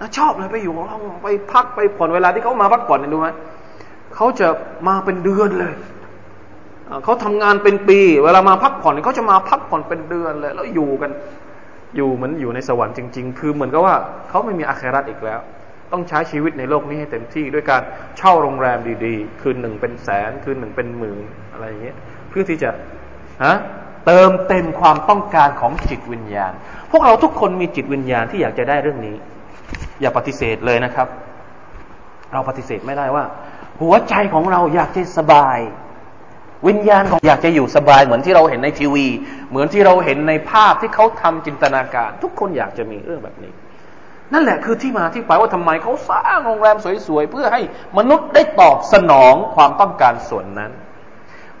นะชอบเลยไปอยู่ห้องไปพักไปผ่อนเวลาที่เขามาพักผ่อนเนี่ยดูไหมเขาจะมาเป็นเดือนเลยเขาทำงานเป็นปี เวลามาพักผ่อนเขาจะมาพักผ่อนเป็นเดือนเลย แล้วอยู่กันอยู่เหมือนอยู่ในสวรรค์จริง ๆ คือเหมือนกับว่าเขาไม่มีอาคราตอีกแล้ว ต้องใช้ชีวิตในโลกนี้ให้เต็มที่ด้วยการเช่าโรงแรมดีๆ คืนหนึ่งเป็นแสน คืนหนึ่งเป็นหมื่นอะไรอย่างเงี้ยเพื่อที่จะฮะเติมเต็มความต้องการของจิตวิญญาณ พวกเราทุกคนมีจิตวิญญาณที่อยากจะได้เรื่องนี้ อย่าปฏิเสธเลยนะครับ เราปฏิเสธไม่ได้ว่า หัวใจของเราอยากจะสบาย วิญญาณของอยากจะอยู่สบาย เหมือนที่เราเห็นในทีวี เหมือนที่เราเห็นในภาพที่เขาทำจินตนาการ ทุกคนอยากจะมีเรื่องแบบนี้ นั่นแหละคือที่มาที่ไปว่าทำไมเขาสร้างโรงแรมสวยๆเพื่อให้มนุษย์ได้ตอบสนองความต้องการส่วนนั้น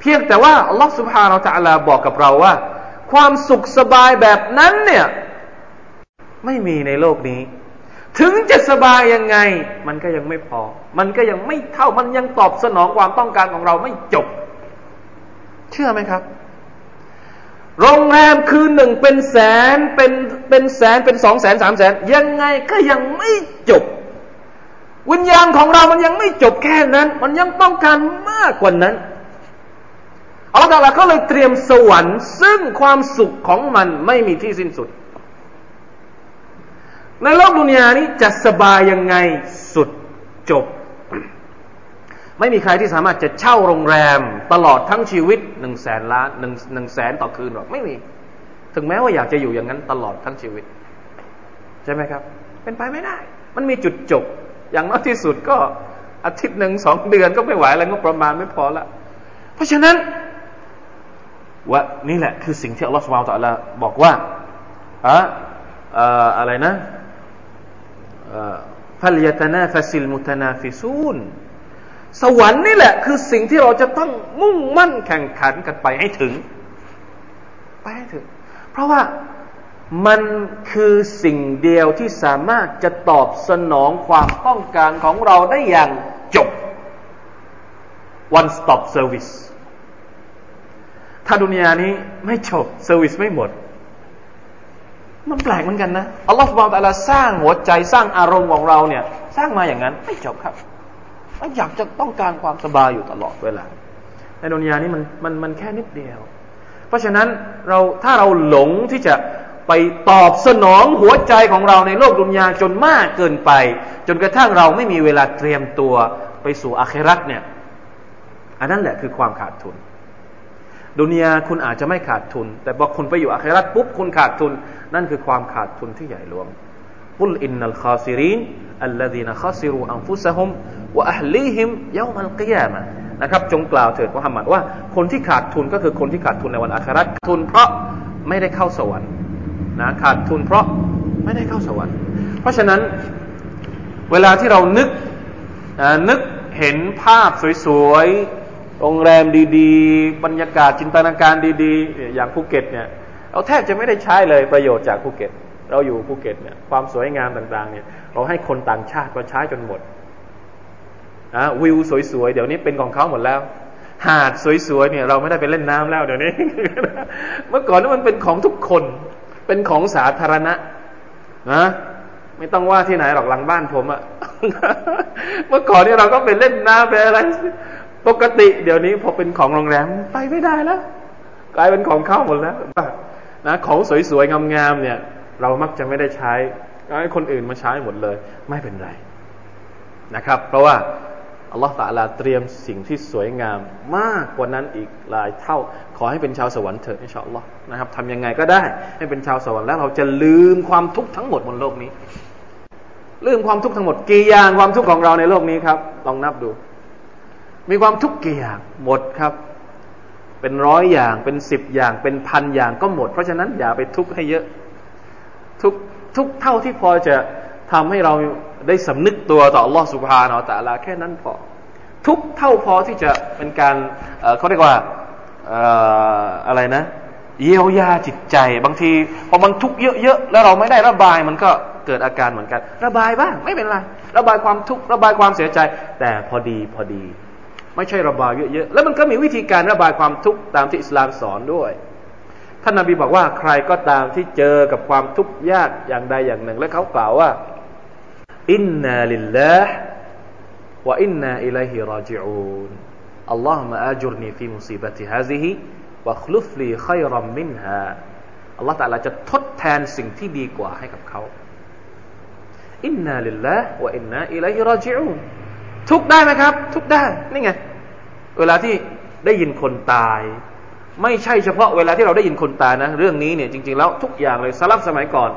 เพียงแต่ว่าอัลลอฮฺสุบฮานาอัลลอฮฺบอกกับเราว่า ความสุขสบายแบบนั้นเนี่ย ไม่มีในโลกนี้ ถึงจะสบายยังไง มันก็ยังไม่พอ มันก็ยังไม่เท่ามันยังตอบสนองความต้องการของเราไม่จบ เชื่อไหมครับ โรงแรมคืนหนึ่งเป็นแสนเป็นเป็นแสนเป็นสองแสนสามแสนยังไงก็ยังไม่จบ วิญญาณของเรามันยังไม่จบแค่นั้น มันยังต้องการมากกว่านั้น อัลลอฮฺก็เลยเตรียมสวรรค์ ซึ่งความสุขของมันไม่มีที่สิ้นสุด ในโลกดุนยานี้จะสบายยังไงสุดจบ ไม่มีใครที่สามารถจะเช่าโรงแรมตลอดทั้งชีวิตหนึ่งแสนล้านหนึ่งหนึ่งแสนต่อคืนหรอกไม่มี ถึงแม้ว่าอยากจะอยู่อย่างนั้นตลอดทั้งชีวิต ใช่ไหมครับ เป็นไปไม่ได้ มันมีจุดจบ อย่างน้อยที่สุดก็อาทิตย์หนึ่งสองเดือนก็ไม่ไหวแล้วก็ประมาณไม่พอละเพราะฉะนั้น ว่านี่แหละคือสิ่งที่อัลลอฮฺสุบไบร์ตะลาบอกว่าอะอะไรนะفليتنافس المتنافسون สวรรค์นี่แหละ คือสิ่งที่เราจะต้องมุ่งมั่นแข่งขันกันไปให้ถึง ไปให้ถึง เพราะว่ามันคือสิ่งเดียวที่สามารถจะตอบสนองความต้องการของเราได้อย่างจบ one stop service ถ้าดุนยานี้ไม่จบ service ไม่หมด มันแปลกเหมือนกันนะอัลลอฮฺบอกแต่ละสร้างหัวใจสร้างอารมณ์ของเราเนี่ย สร้างมาอย่างนั้น ไม่จบครับมันอยากจะต้องการความสบายอยู่ตลอดเวลาในดุนยานี้มันมันมันแค่นิดเดียว เพราะฉะนั้นเราถ้าเราหลงที่จะไปตอบสนองหัวใจของเราในโลกดุนยาจนมากเกินไป จนกระทั่งเราไม่มีเวลาเตรียมตัวไปสู่อาครัตเนี่ย อันนั้นแหละคือความขาดทุน ดุนยาคุณอาจจะไม่ขาดทุน แต่พอคุณไปอยู่อาครัตปุ๊บคุณขาดทุน นั่นคือความขาดทุนที่ใหญ่หลวงกุลอินนัลคาซิรินอัลลดีนคาซิรูอันฟุสฮุมวะอัลลีฮิมเยามัลกิยามะนะครับ จงกล่าวเถิดมุฮัมมัดว่าคนที่ขาดทุนก็คือคนที่ขาดทุนในวันอาคราทุนเพราะไม่ได้เข้าสวรรค์นะขาดทุนเพราะไม่ได้เข้าสวรรค์ เพราะฉะนั้นเวลาที่เรานึกนึกเห็นภาพสวย โรงแรมดีๆ บรรยากาศจินตนาการดีๆ อย่างภูเก็ตเนี่ยเราแทบจะไม่ได้ใช้เลยประโยชน์จากภูเก็ต เราอยู่ภูเก็ตเนี่ยความสวยงามต่างๆเนี่ยเราให้คนต่างชาติก็ใช้จนหมดนะวิวสวยๆ เดี๋ยวนี้เป็นของเขาหมดแล้ว หาดสวยๆเนี่ยเราไม่ได้ไปเล่นน้ำแล้วเดี๋ยวนี้ เมื่อก่อนนี่มันเป็นของทุกคน เป็นของสาธารณะนะไม่ต้องว่าที่ไหนหรอกหลังบ้านผมอะเมื่อก่อนนี่เราก็ไปเล่นน้ำไปอะไร ปกติเดี๋ยวนี้พอเป็นของโรงแรมไปไม่ได้แล้ว กลายเป็นของเข้าหมดแล้วนะของสวยๆงามๆเนี่ย เรามักจะไม่ได้ใช้ให้คนอื่นมาใช้หมดเลย ไม่เป็นไรนะครับ เพราะว่าอัลลอฮฺตะลาเตรียมสิ่งที่สวยงามมากกว่านั้นอีกหลายเท่า ขอให้เป็นชาวสวรรค์เถิดอินชาอัลลอฮ์นะครับทำยังไงก็ได้ให้เป็นชาวสวรรค์แล้วเราจะลืมความทุกข์ทั้งหมดบนโลกนี้ ลืมความทุกข์ทั้งหมดกี่อย่างความทุกข์ของเราในโลกนี้ครับ ลองนับดู มีความทุกข์กี่อย่างหมดครับ เป็นร้อยอย่างเป็นสิบอย่าง เป็นพันอย่างก็หมด เพราะฉะนั้นอย่าไปทุกข์ให้เยอะ ทุกทุกเท่าที่พอจะทำให้เราได้สำนึกตัวต่อลอสุภาเนาะแต่ละแค่นั้นพอ ทุกเท่าพอที่จะเป็นการเขาเรียกว่าอะไรนะ เยียวยาจิตใจ บางทีพอมันทุกข์เยอะๆแล้วเราไม่ได้ระบายมันก็เกิดอาการเหมือนกัน ระบายบ้างไม่เป็นไรระบายความทุกข์ระบายความเสียใจ แต่พอดีพอดี ไม่ใช่ระบายเยอะๆ แล้วมันก็มีวิธีการระบายความทุกข์ตามที่อิสลามสอนด้วยท่านนาบีบอกว่าใครก็ตามที่เจอกับความทุกข์ยากอย่างใดอย่างหนึ่ง และเขากล่าวว่าอินนาลิลลาห์วะอินนาอิลัยฮิราจิอูนอัลลอฮฺมะอาจุรนีฟีมุซีบะติฮาซิฮิวะคลุฟลีขัยรัมมินฮาอัลลอฮฺตะลาจะทดแทนสิ่งที่ดีกว่าให้กับเขาإنا لله وإنا إليه راجعون ทุกได้ไหมครับ ทุกได้นี่ไง เวลาที่ได้ยินคนตาย ไม่ใช่เฉพาะเวลาที่เราได้ยินคนตายนะ เรื่องนี้เนี่ยจริงๆแล้วทุกอย่างเลยสลัฟสมัยก่อน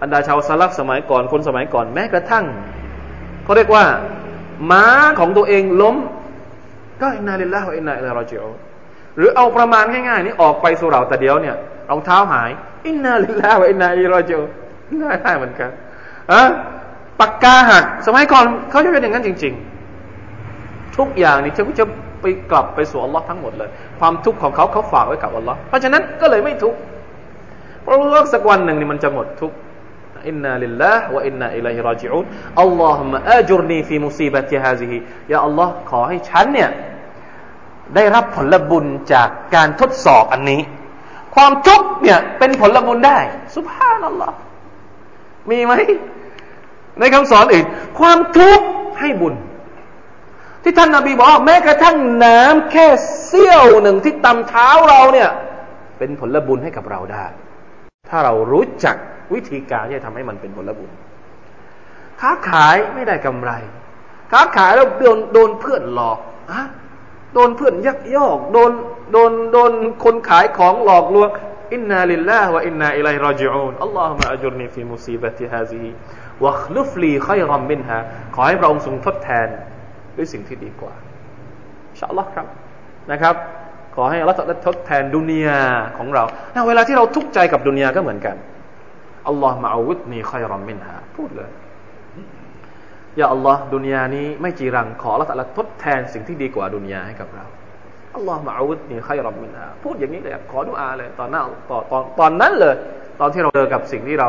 บรรดาชาวสลัฟสมัยก่อนคนสมัยก่อนแม้กระทั่งเขาเรียกว่า ม้าของตัวเองล้ม ก็إنا لله وإنا إليه راجعون หรือเอาประมาณง่ายๆนี่ออกไปสุเหร่าแป๊บเดียวเนี่ยรองเท้าหาย إنا لله وإنا إليه راجعون ง่ายๆเหมือนกันอะปากกาหักสมัยก่อนเขาจะเป็นอย่างนั้นจริง ๆ ทุกอย่างนี่จะจะ ไปกลับไปสู่อัลลอฮ์ทั้งหมดเลย ความทุกข์ของเขาเขาฝากไว้กับอัลลอฮ์เพราะฉะนั้นก็เลยไม่ทุกข์เพราะรู้ว่าสักวันหนึ่งนี่มันจะหมดทุกข์อินนาลิลลาห์วะอินนาอิลัยฮิราจิอูนอัลลอฮุมะอาจุรนีฟีมุซีบะติฮาซิฮิยาอัลลอฮ์ขอให้ฉันเนี่ยได้รับผลบุญจากการทดสอบอันนี้ ความทุกข์เนี่ยเป็นผลบุญได้สุภาพนัลลอฮ์มีไหมในคำสอนอื่นความทุกข์ให้บุญ ที่ท่านนาบีบอกแม้กระทั่งน้ำแค่เสี้ยวหนึ่งที่ตำเท้าเราเนี่ย เป็นผลบุญให้กับเราได้ ถ้าเรารู้จักวิธีการที่จะทำให้มันเป็นผลบุญค้าขายไม่ได้กำไร ค้าขายแล้วโดนโดนเพื่อนหลอกอะโดนเพื่อนยักยอก โดนโดนโดนคนขายของหลอกลวงอินนาลิลลาห์วะอินนาอิลัยรอจิอูนอัลลอฮฺมะอัจุรนีฟีมุซีบะติฮาซีวะคลุฟลีขัยรัมมินฮาขอให้พระองค์ทรงทดแทน ด้วยสิ่งที่ดีกว่าชาอัลลอฮ์ครับนะครับ ขอให้อัลลอฮ์ทดแทนดุนยาของเราเวลาที่เราทุกข์ใจกับดุนยาก็เหมือนกันอัลลอฮ์มาอาวุธนีคอยรอมมินฮาพูดเลยอย่าอัลลอฮ์ดุนยานี้ไม่จีรังขออัลลอฮ์ทดแทนสิ่งที่ดีกว่าดุนยาให้กับเราอัลลอฮ์มาอาวุธนีคอยรอมมินฮาพูดอย่างนี้เลยขอดุอาเลยตอนนั้นตอนตอนตอนนั้นเลย ตอนที่เราเจอกับสิ่งที่เรา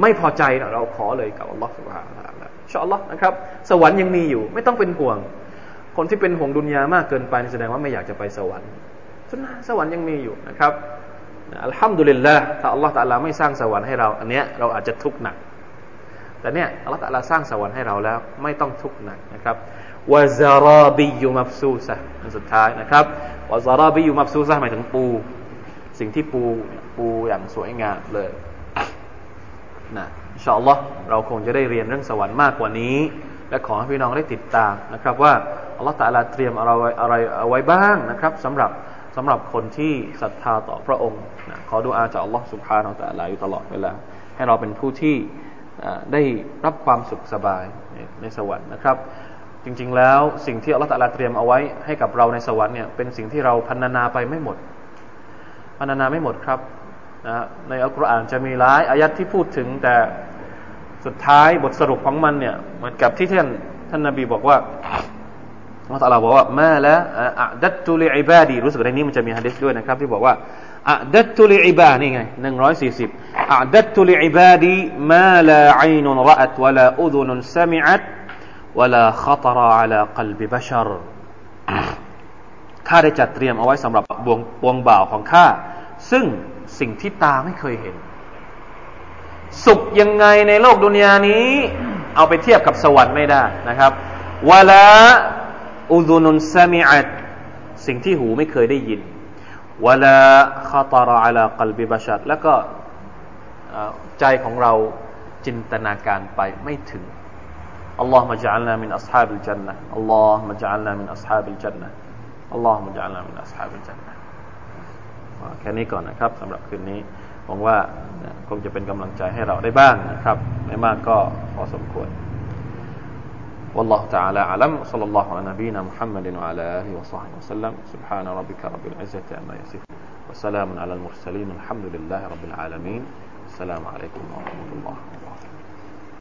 ไม่พอใจเราขอเลยกับอัลลอฮ์สุบฮานะ ชอัลลอฮ์นะครับ สวรรค์ยังมีอยู่ ไม่ต้องเป็นห่วง คนที่เป็นห่วงดุนยามากเกินไปแสดงว่าไม่อยากจะไปสวรรค์สุนนะสวรรค์ยังมีอยู่นะครับอัลฮัมดุลิลละถ้าอัลลอฮ์ตะลาไม่สร้างสวรรค์ให้เรา อันเนี้ยเราอาจจะทุกข์หนัก แต่เนี้ยอัลลอฮ์ตะลาสร้างสวรรค์ให้เราแล้ว ไม่ต้องทุกข์หนักนะครับวะซาราบิยุมับซูซะอันสุดท้ายนะครับวะซาราบิยุมับซูซะหมายถึงปู สิ่งที่ปูปูอย่างสวยงามเลยนะ อินชาอัลลอฮ์เราคงจะได้เรียนเรื่องสวรรค์มากกว่านี้ และขอให้พี่น้องได้ติดตามนะครับ ว่าอัลลอฮ์ตาลาเตรียมอะไรอะไรเอาไว้บ้างนะครับสำหรับสำหรับคนที่ศรัทธาต่อพระองค์นะขอดูอาจากอัลลอฮ์สุบฮานาอัลลอฮ์อยู่ตลอดเวลาให้เราเป็นผู้ที่ได้รับความสุขสบายในสวรรค์นะครับ จริงๆแล้วสิ่งที่อัลลอฮฺตาลาเตรียมเอาไว้ให้กับเราในสวรรค์เนี่ยเป็นสิ่งที่เราพันนาไปไม่หมดพันนาไม่หมดครับ นะในอัลกุรอานจะมีหลายอายัดที่พูดถึงแต่สุดท้ายบทสรุปของมันเนี่ยเหมือนกับที่ท่านท่านนบีบอกว่าอัลลอฮ์บอกว่ามาละอัดัตตุลิอิบาดีรู้สึกในนี้มันจะมีฮะดิษด้วยนะครับ ที่บอกว่าอัดัตตุลิอิบานี่ไงหนึ่งร้อยสี่สิบอัดัตตุลิอิบาดีมาลาอินุรอัตวะลาอุดุนสมิอัตวะลาขตรอะลากลบิบชรข้าได้จัดเตรียมเอาไว้สำหรับวงวงบ่าวของข้าซึ่ง สิ่งที่ตาไม่เคยเห็น สุขยังไงในโลกดุนยานี้ เอาไปเทียบกับสวรรค์ไม่ได้นะครับวลาอุดุนุนซามิอัตสิ่งที่หูไม่เคยได้ยินวลาคาตาราอัลากลบิบชัดแล้วก็ใจของเราจินตนาการไปไม่ถึง اللهم اجعلنا من أصحاب الجنة اللهم اجعلنا من أصحاب الجنة اللهم اجعلنا من أصحاب الجنة แค่นี้ก่อนนะครับสำหรับคืนนี้หวังว่าคงจะเป็นกำลังใจให้เราได้บ้างนะครับไม่มากก็พอสมควร والله تعالى أعلم صلى الله على نبينا محمد وعلى آله وصحبه وسلم سبحان ربك رب العزة عما يصفون وسلام على المرسلين الحمد لله رب العالمين السلام عليكم ورحمة الله